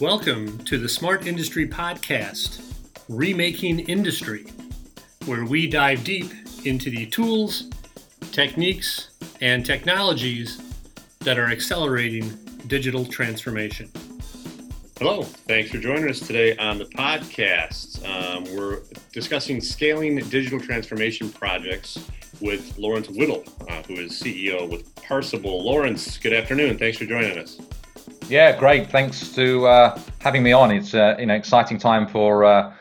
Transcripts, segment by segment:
Welcome to the Smart Industry Podcast, Remaking Industry, where we dive deep into the tools, techniques, and technologies that are accelerating digital transformation. Hello, thanks for joining us today on the podcast. Um, we're discussing scaling digital transformation projects with Lawrence Whittle, uh, who is CEO with Parsable. Lawrence, good afternoon. Thanks for joining us. Yeah, great. Thanks to uh, having me on. It's uh, an exciting time for uh,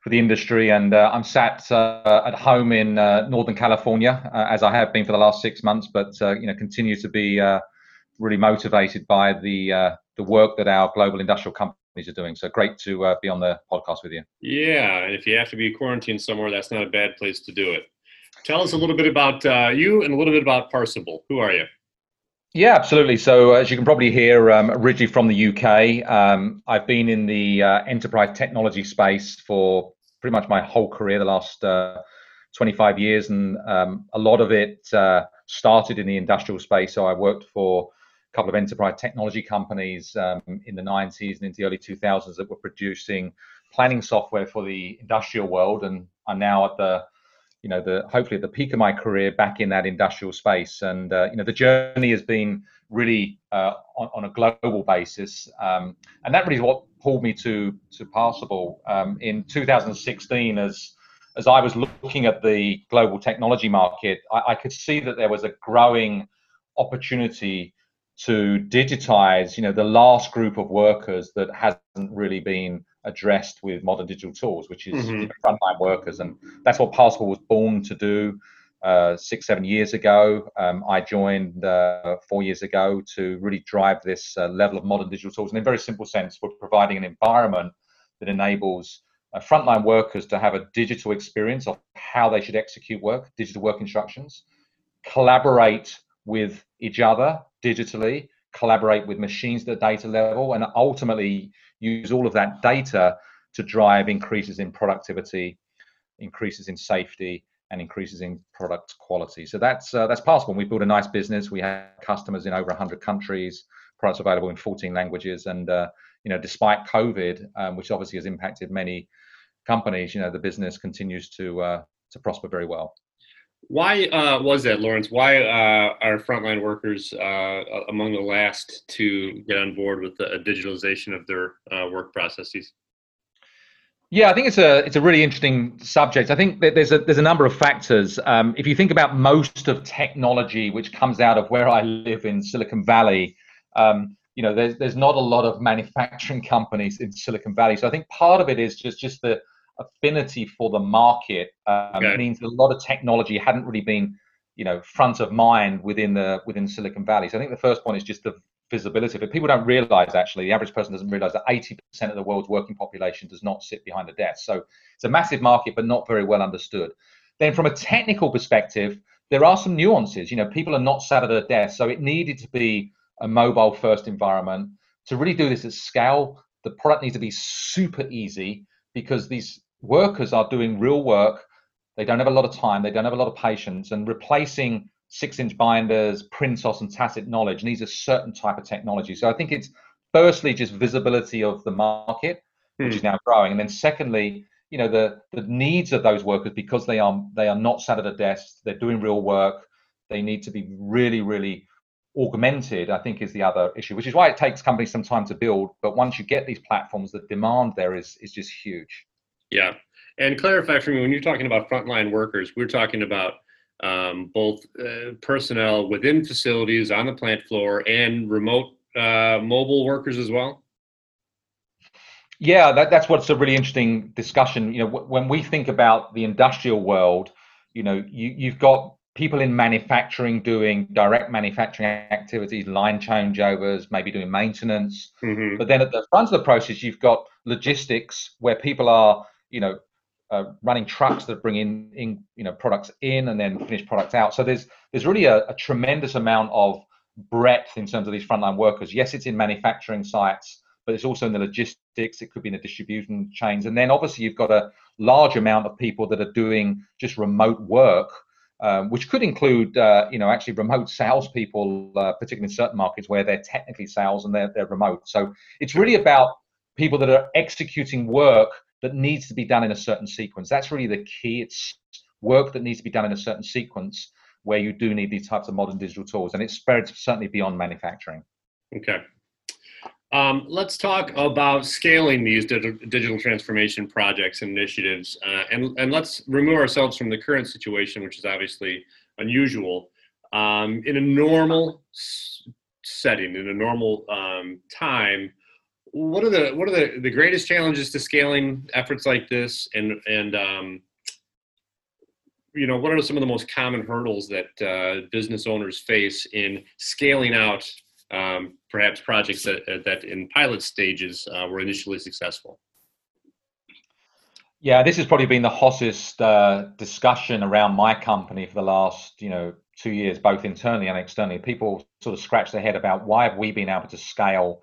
for the industry, and uh, I'm sat uh, at home in uh, Northern California, as I have been for the last six months. But you know, continue to be really motivated by the the work that our global industrial companies are doing. So great to be on the podcast with you. Yeah, and if you have to be quarantined somewhere, that's not a bad place to do it. Tell us a little bit about you and a little bit about Parsable. Who are you? Yeah, absolutely. So, uh, as you can probably hear, um, originally from the UK, um, I've been in the uh, enterprise technology space for pretty much my whole career, the last uh, 25 years, and um, a lot of it uh, started in the industrial space. So, I worked for a couple of enterprise technology companies um, in the 90s and into the early 2000s that were producing planning software for the industrial world, and I'm now at the you know the hopefully at the peak of my career back in that industrial space. And uh, you know the journey has been really uh, on, on, a global basis. Um, and that really is what pulled me to to Parsable um, in 2016 as as I was looking at the global technology market I, I could see that there was a growing opportunity to digitize you know the last group of workers that hasn't really been addressed with modern digital tools, which is mm-hmm. frontline workers, and that's what Parsable was born to do. Uh, six, seven years ago, um, I joined uh, four years ago to really drive this uh, level of modern digital tools. And in a very simple sense, we're providing an environment that enables uh, frontline workers to have a digital experience of how they should execute work, digital work instructions, collaborate with each other digitally, collaborate with machines at the data level, and ultimately use all of that data to drive increases in productivity, increases in safety, and increases in product quality. So that's uh, that's Parsable. We built a nice business. We have customers in over 100 countries, products available in 14 languages, and uh, you know, despite COVID, um, which obviously has impacted many companies, you know, the business continues to uh, to prosper very well. Why uh, was that, Lawrence? Why uh, are frontline workers uh, among the last to get on board with the digitalization of their uh, work processes? Yeah, I think it's a it's a really interesting subject. I think there's a there's a number of factors. Um, if you think about most of technology, which comes out of where I live in Silicon Valley, um, you know, there's there's not a lot of manufacturing companies in Silicon Valley. So I think part of it is just just the affinity for the market um, okay. means a lot of technology hadn't really been, you know, front of mind within the within Silicon Valley. So I think the first point is just the visibility. But people don't realize actually, the average person doesn't realize that 80% of the world's working population does not sit behind a desk. So it's a massive market, but not very well understood. Then from a technical perspective, there are some nuances. You know, people are not sat at a desk, so it needed to be a mobile first environment to really do this at scale. The product needs to be super easy because these workers are doing real work. They don't have a lot of time. They don't have a lot of patience. And replacing six-inch binders, Printos, and tacit knowledge needs a certain type of technology. So I think it's firstly just visibility of the market, hmm. which is now growing, and then secondly, you know, the the needs of those workers because they are they are not sat at a desk. They're doing real work. They need to be really, really augmented, I think, is the other issue, which is why it takes companies some time to build. But once you get these platforms, the demand there is is just huge. Yeah. And clarify for me, when you're talking about frontline workers, we're talking about um, both uh, personnel within facilities on the plant floor and remote uh, mobile workers as well? Yeah, that, that's what's a really interesting discussion. You know, w- when we think about the industrial world, you know, you, you've got people in manufacturing doing direct manufacturing activities, line changeovers, maybe doing maintenance. Mm-hmm. But then at the front of the process, you've got logistics where people are you know, uh, running trucks that bring in, in, you know, products in and then finished products out. So there's there's really a, a tremendous amount of breadth in terms of these frontline workers. Yes, it's in manufacturing sites, but it's also in the logistics. It could be in the distribution chains, and then obviously you've got a large amount of people that are doing just remote work, um, which could include, uh, you know, actually remote salespeople, uh, particularly in certain markets where they're technically sales and they're they're remote. So it's really about people that are executing work that needs to be done in a certain sequence. That's really the key. It's work that needs to be done in a certain sequence where you do need these types of modern digital tools, and it spreads certainly beyond manufacturing. Okay. Um, let's talk about scaling these digital transformation projects and initiatives, uh, and, and let's remove ourselves from the current situation, which is obviously unusual. Um, in a normal setting, in a normal um, time, what are the what are the, the greatest challenges to scaling efforts like this, and and um, you know what are some of the most common hurdles that uh, business owners face in scaling out um, perhaps projects that, uh, that in pilot stages uh, were initially successful? Yeah, this has probably been the hottest uh, discussion around my company for the last, you know, two years, both internally and externally. People sort of scratch their head about why have we been able to scale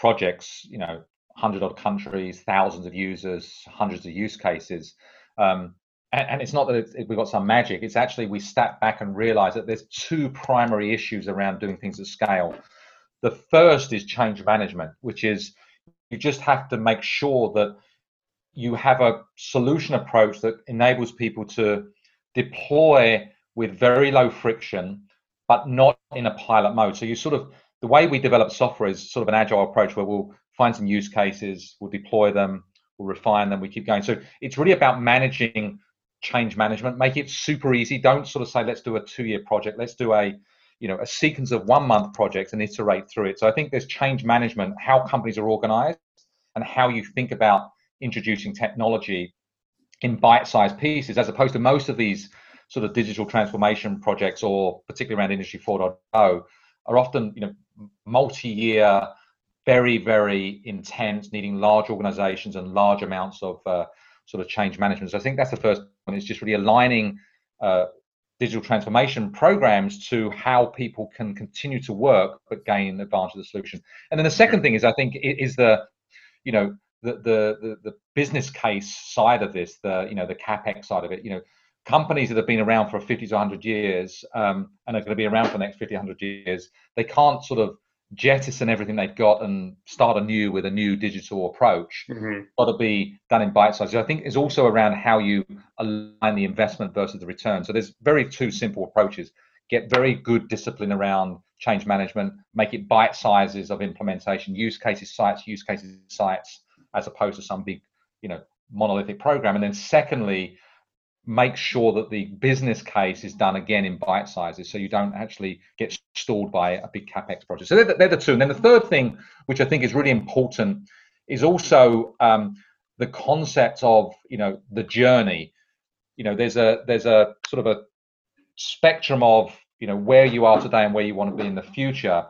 projects, you know, hundred odd countries, thousands of users, hundreds of use cases. Um, and, and it's not that it's, we've got some magic. It's actually we step back and realize that there's two primary issues around doing things at scale. The first is change management, which is you just have to make sure that you have a solution approach that enables people to deploy with very low friction, but not in a pilot mode. So you sort of the way we develop software is sort of an agile approach where we'll find some use cases, we'll deploy them, we'll refine them, we keep going. So it's really about managing change management. Make it super easy. Don't sort of say let's do a two year project. Let's do a you know a sequence of one month projects and iterate through it. So i think there's change management how companies are organized and how you think about introducing technology in bite-sized pieces as opposed to most of these sort of digital transformation projects or particularly around industry 4.0 are often you know multi-year very very intense needing large organizations and large amounts of uh, sort of change management. So I think that's the first one. Is just really aligning uh, digital transformation programs to how people can continue to work but gain advantage of the solution. And then the second thing is I think is the, you know, the the the, the business case side of this, the you know the capex side of it. You know, companies that have been around for 50 to 100 years um, and are going to be around for the next 50 100 years they can't sort of jettison everything they've got and start anew with a new digital approach. Mm-hmm. Got to be done in bite sizes. I think it's also around how you align the investment versus the return. So there's very two simple approaches. Get very good discipline around change management, make it bite sizes of implementation, use cases sites, use cases sites, as opposed to some big, you know, monolithic program. And then secondly, make sure that the business case is done again in bite sizes so you don't actually get stalled by a big capex project. So they're the, they're the two. And then the third thing which i think is really important is also um, the concept of you know the journey. You know there's a there's a sort of a spectrum of you know where you are today and where you want to be in the future.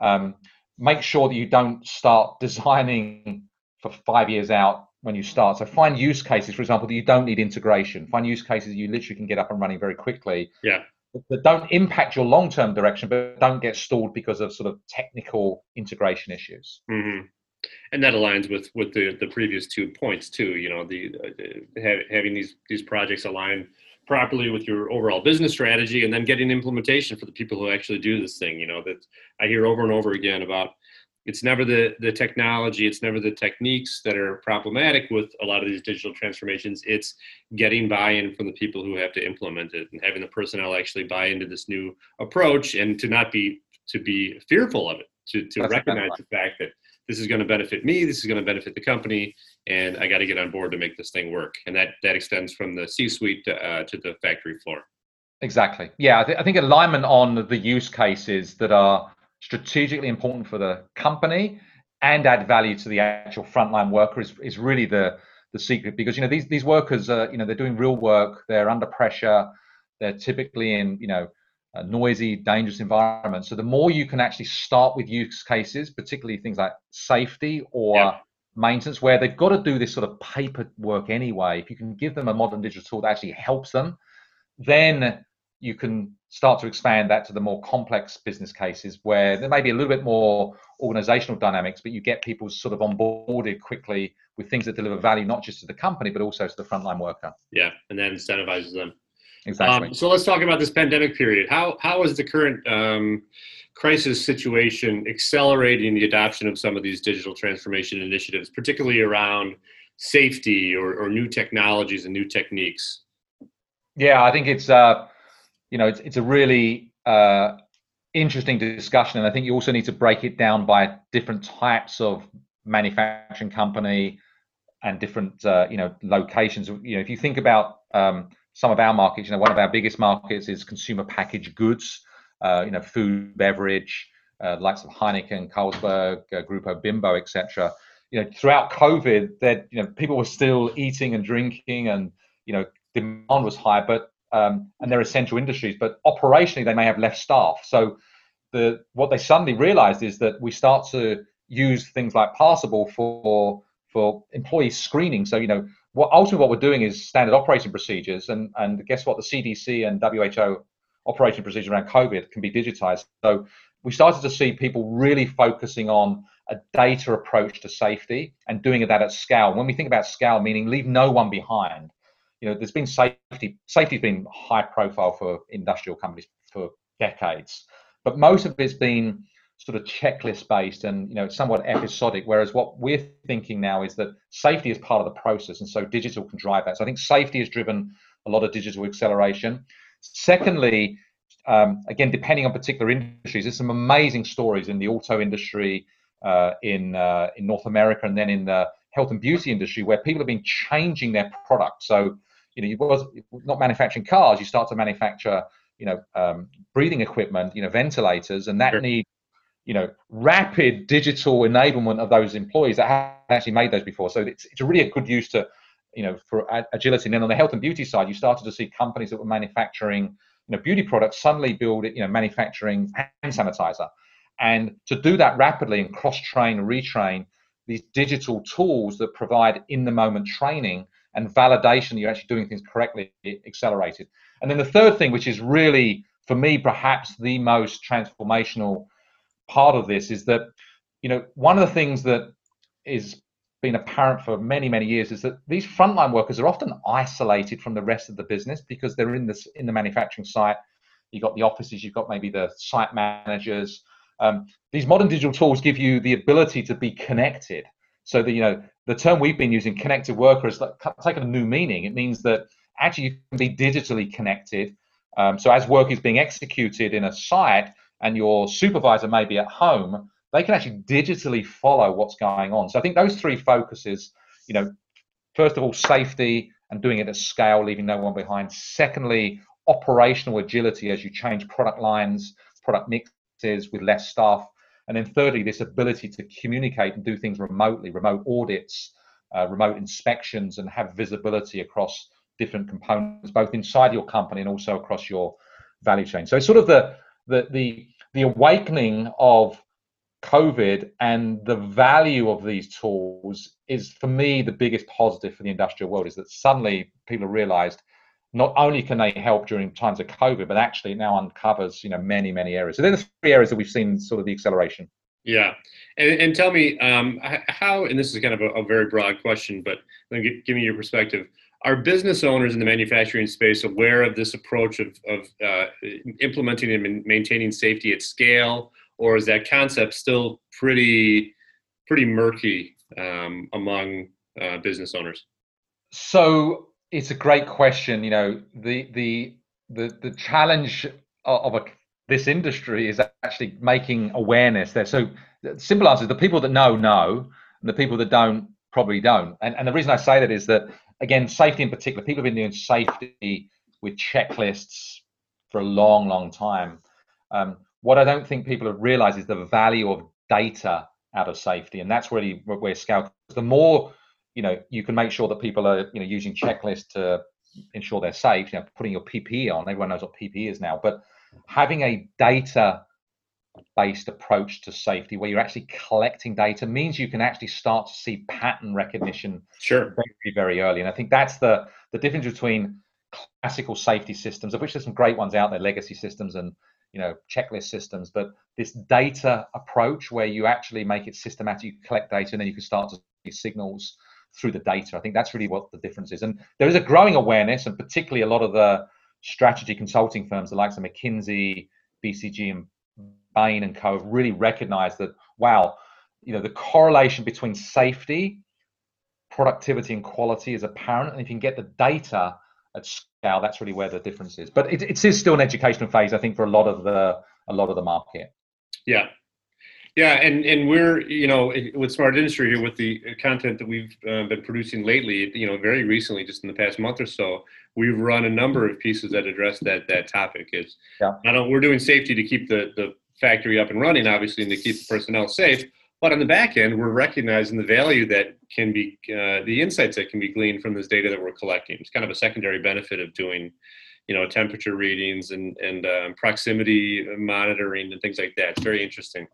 Um, make sure that you don't start designing for five years out when you start. So find use cases, for example, that you don't need integration. Find use cases you literally can get up and running very quickly. Yeah. That don't impact your long-term direction, but don't get stalled because of sort of technical integration issues. Mm-hmm. And that aligns with with the the previous two points too. You know, the uh, having these these projects align properly with your overall business strategy, and then getting implementation for the people who actually do this thing. You know, that I hear over and over again about it's never the the technology it's never the techniques that are problematic with a lot of these digital transformations. It's getting buy-in from the people who have to implement it and having the personnel actually buy into this new approach and to not be to be fearful of it to, to recognize the fact that this is going to benefit me this is going to benefit the company and i got to get on board to make this thing work. And that that extends from the c suite to, uh, to the factory floor. Exactly. Yeah I, th- I think alignment on the use cases that are strategically important for the company and add value to the actual frontline worker is, is really the the secret because you know these these workers are you know they're doing real work they're under pressure they're typically in you know noisy dangerous environment so the more you can actually start with use cases particularly things like safety or yeah. maintenance where they've got to do this sort of paperwork anyway if you can give them a modern digital tool that actually helps them then you can start to expand that to the more complex business cases where there may be a little bit more organizational dynamics, but you get people sort of onboarded quickly with things that deliver value, not just to the company, but also to the frontline worker. Yeah, and that incentivizes them. Exactly. Um, so let's talk about this pandemic period. How how has the current um, crisis situation accelerating the adoption of some of these digital transformation initiatives, particularly around safety or, or new technologies and new techniques? Yeah, I think it's uh, you know it's it's a really uh, interesting discussion, and I think you also need to break it down by different types of manufacturing company and different uh, you know locations. You know, if you think about um, some of our markets, you know, one of our biggest markets is consumer packaged goods. Uh, you know, food, beverage, uh, likes of Heineken, Carlsberg, uh, Grupo Bimbo, etc. You know, throughout COVID, that you know people were still eating and drinking, and you know demand was high, but um, and they're essential industries, but operationally they may have less staff. So the what they suddenly realized is that we start to use things like Parsable for for employee screening. So you know what ultimately what we're doing is standard operating procedures, and and guess what? The CDC and WHO operating procedures around COVID can be digitized. So we started to see people really focusing on a data approach to safety and doing that at scale. When we think about scale, meaning leave no one behind you know, there's been safety. Safety's been high profile for industrial companies for decades, but most of it's been sort of checklist based and you know it's somewhat episodic. Whereas what we're thinking now is that safety is part of the process, and so digital can drive that. So I think safety has driven a lot of digital acceleration. Secondly, um, again, depending on particular industries, there's some amazing stories in the auto industry, uh, in uh, in North America, and then in the health and beauty industry where people have been changing their products. So you know, you was not manufacturing cars, you start to manufacture, you know, um, breathing equipment, you know, ventilators, and that sure. need, you know, rapid digital enablement of those employees that haven't actually made those before. So it's, it's really a good use to, you know, for agility. And then on the health and beauty side, you started to see companies that were manufacturing, you know, beauty products suddenly build it, you know, manufacturing hand sanitizer. And to do that rapidly and cross train, retrain these digital tools that provide in the moment training and validation you're actually doing things correctly accelerated. And then the third thing, which is really for me perhaps the most transformational part of this, is that you know one of the things that is been apparent for many many years is that these frontline workers are often isolated from the rest of the business because they're in this in the manufacturing site. You've got the offices, you've got maybe the site managers. Um, these modern digital tools give you the ability to be connected so that you know the term we've been using, connected worker, has taken a new meaning. It means that actually you can be digitally connected. Um, so as work is being executed in a site and your supervisor may be at home, they can actually digitally follow what's going on. So I think those three focuses, you know, first of all, safety and doing it at scale, leaving no one behind. Secondly, operational agility as you change product lines, product mixes with less staff. And then thirdly, this ability to communicate and do things remotely, remote audits, uh, remote inspections, and have visibility across different components, both inside your company and also across your value chain. So it's sort of the the the, the awakening of COVID and the value of these tools is for me the biggest positive for the industrial world is that suddenly people realized not only can they help during times of COVID, but actually it now uncovers you know many many areas. So they're the three areas that we've seen sort of the acceleration. Yeah, and, and tell me um, how, and this is kind of a, a very broad question, but give, give me your perspective. Are business owners in the manufacturing space aware of this approach of, of uh, implementing and maintaining safety at scale, or is that concept still pretty pretty murky um, among uh, business owners? So it's a great question. You know, the the the the challenge of a this industry is actually making awareness there. So simple answer: the people that know know, and the people that don't probably don't. And and the reason I say that is that again, safety in particular, people have been doing safety with checklists for a long, long time. Um, what I don't think people have realized is the value of data out of safety, and that's really where scale. The more you know you can make sure that people are you know using checklists to ensure they're safe you know putting your ppe on. Everyone knows what ppe is now. But having a data based approach to safety where you're actually collecting data means you can actually start to see pattern recognition sure. very very early. And i think that's the the difference between classical safety systems of which there's some great ones out there legacy systems and you know checklist systems but this data approach where you actually make it systematic you collect data and then you can start to see signals through the data. I think that's really what the difference is. And there is a growing awareness, and particularly a lot of the strategy consulting firms, the likes of McKinsey, BCG, and Bain and Co. have really recognized that, wow, you know, the correlation between safety, productivity, and quality is apparent. And if you can get the data at scale, that's really where the difference is. But it, it is still an educational phase, I think, for a lot of the a lot of the market. Yeah, yeah, and and we're you know with Smart Industry here with the content that we've uh, been producing lately, you know, very recently, just in the past month or so, we've run a number of pieces that address that that topic. Is yeah. not we're doing safety to keep the the factory up and running, obviously, and to keep the personnel safe. But on the back end, we're recognizing the value that can be, uh, the insights that can be gleaned from this data that we're collecting. It's kind of a secondary benefit of doing, you know, temperature readings and and um, proximity monitoring and things like that. It's very interesting.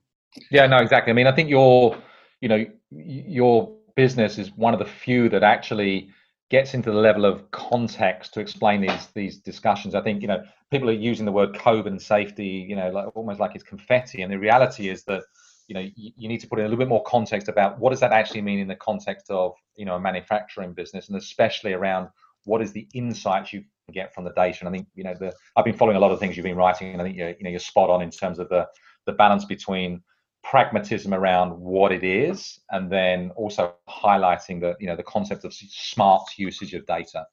Yeah, no, exactly. I mean, I think your, you know, your business is one of the few that actually gets into the level of context to explain these these discussions. I think you know people are using the word COVID and safety, you know, like almost like it's confetti, and the reality is that you know you, you need to put in a little bit more context about what does that actually mean in the context of you know a manufacturing business, and especially around what is the insights you get from the data. And I think you know the I've been following a lot of things you've been writing, and I think you're, you know you're spot on in terms of the the balance between pragmatism around what it is, and then also highlighting the you know the concept of smart usage of data.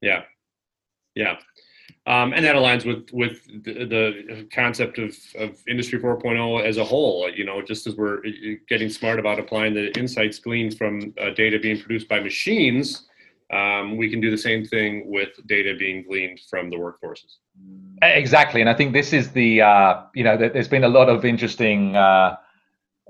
Yeah, yeah, um, and that aligns with with the, the, concept of, of Industry 4.0 as a whole. You know, just as we're getting smart about applying the insights gleaned from uh, data being produced by machines. Um, we can do the same thing with data being gleaned from the workforces. Exactly, and I think this is the uh, you know there's been a lot of interesting uh,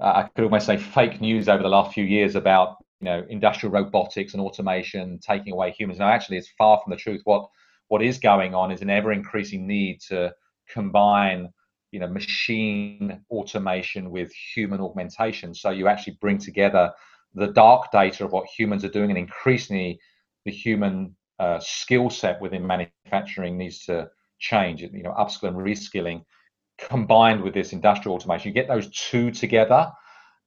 uh, I could almost say fake news over the last few years about you know industrial robotics and automation taking away humans. Now, actually, it's far from the truth. What what is going on is an ever increasing need to combine you know machine automation with human augmentation. So you actually bring together the dark data of what humans are doing, and increasingly the human uh, skill set within manufacturing needs to change. You know, upskill and reskilling combined with this industrial automation. You get those two together,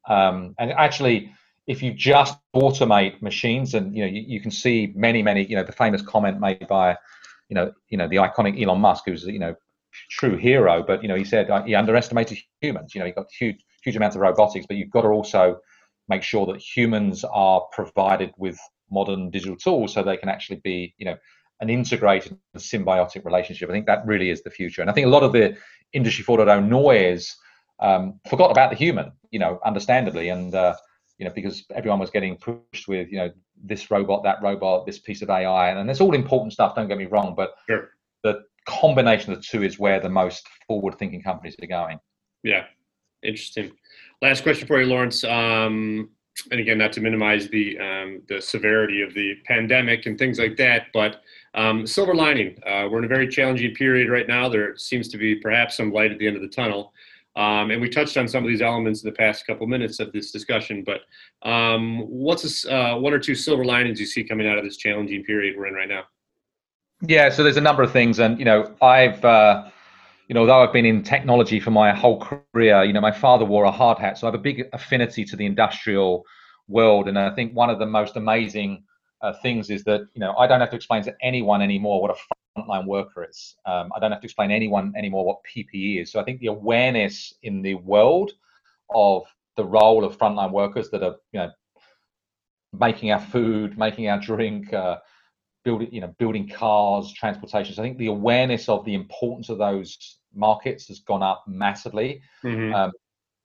um, and actually, if you just automate machines, and you know, you, you, can see many, many, you know, the famous comment made by, you know, you know, the iconic Elon Musk, who's you know, true hero, but you know, he said uh, he underestimated humans. You know, he got huge, huge amounts of robotics, but you've got to also make sure that humans are provided with modern digital tools so they can actually be, you know, an integrated symbiotic relationship. I think that really is the future. And I think a lot of the industry 4.0 noise um, forgot about the human, you know, understandably. And, uh, you know, because everyone was getting pushed with, you know, this robot, that robot, this piece of AI. And, and it's all important stuff, don't get me wrong. But sure. the combination of the two is where the most forward thinking companies are going. Yeah. Interesting. Last question for you, Lawrence. Um, and again, not to minimize the um, the severity of the pandemic and things like that, but um, silver lining. Uh, we're in a very challenging period right now. There seems to be perhaps some light at the end of the tunnel. Um, and we touched on some of these elements in the past couple minutes of this discussion. But um, what's a, uh, one or two silver linings you see coming out of this challenging period we're in right now? Yeah, so there's a number of things, and you know, I've uh, you know, although I've been in technology for my whole career, you know, my father wore a hard hat, so I have a big affinity to the industrial world. And I think one of the most amazing uh, things is that you know I don't have to explain to anyone anymore what a frontline worker is. Um, I don't have to explain to anyone anymore what PPE is. So I think the awareness in the world of the role of frontline workers that are you know making our food, making our drink, uh, building you know building cars, transportation. So I think the awareness of the importance of those markets has gone up massively. Mm-hmm. Um,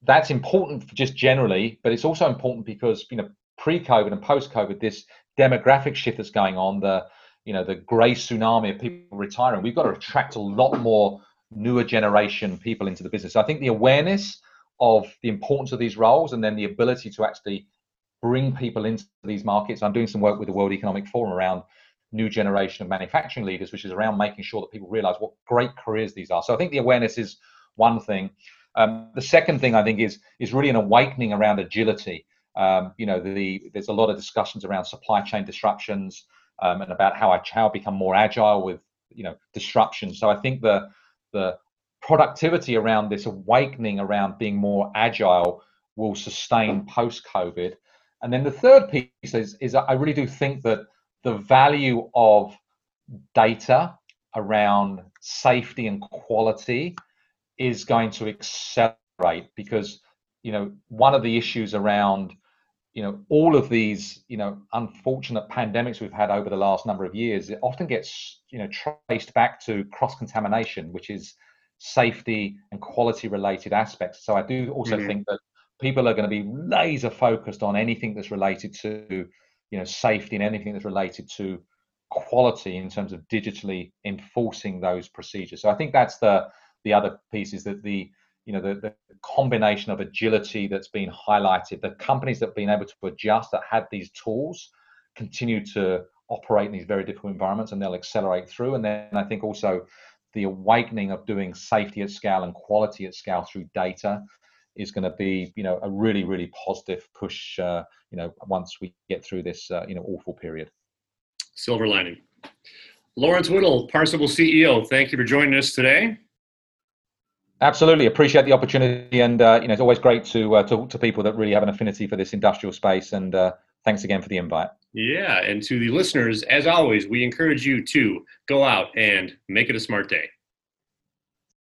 that's important just generally, but it's also important because you know pre-COVID and post-COVID, this demographic shift that's going on, the you know the grey tsunami of people retiring, we've got to attract a lot more newer generation people into the business. So I think the awareness of the importance of these roles and then the ability to actually bring people into these markets. I'm doing some work with the World Economic Forum around new generation of manufacturing leaders, which is around making sure that people realize what great careers these are. So I think the awareness is one thing. Um, the second thing I think is is really an awakening around agility. Um, you know, the, there's a lot of discussions around supply chain disruptions um, and about how I how become more agile with you know disruption. So I think the the productivity around this awakening around being more agile will sustain post COVID. And then the third piece is, is I really do think that the value of data around safety and quality is going to accelerate because you know one of the issues around you know all of these you know unfortunate pandemics we've had over the last number of years it often gets you know traced back to cross contamination which is safety and quality related aspects so i do also mm-hmm. think that people are going to be laser focused on anything that's related to you know safety and anything that's related to quality in terms of digitally enforcing those procedures so i think that's the the other piece is that the you know the, the combination of agility that's been highlighted the companies that have been able to adjust that had these tools continue to operate in these very difficult environments and they'll accelerate through. And then i think also the awakening of doing safety at scale and quality at scale through data is going to be you know a really really positive push uh, you know once we get through this uh, you know awful period. Silver lining. Lawrence whittle parsable ceo thank you for joining us today Absolutely, appreciate the opportunity, and uh, you know it's always great to uh, talk to people that really have an affinity for this industrial space. And uh, thanks again for the invite. Yeah, and to the listeners, as always, we encourage you to go out and make it a smart day.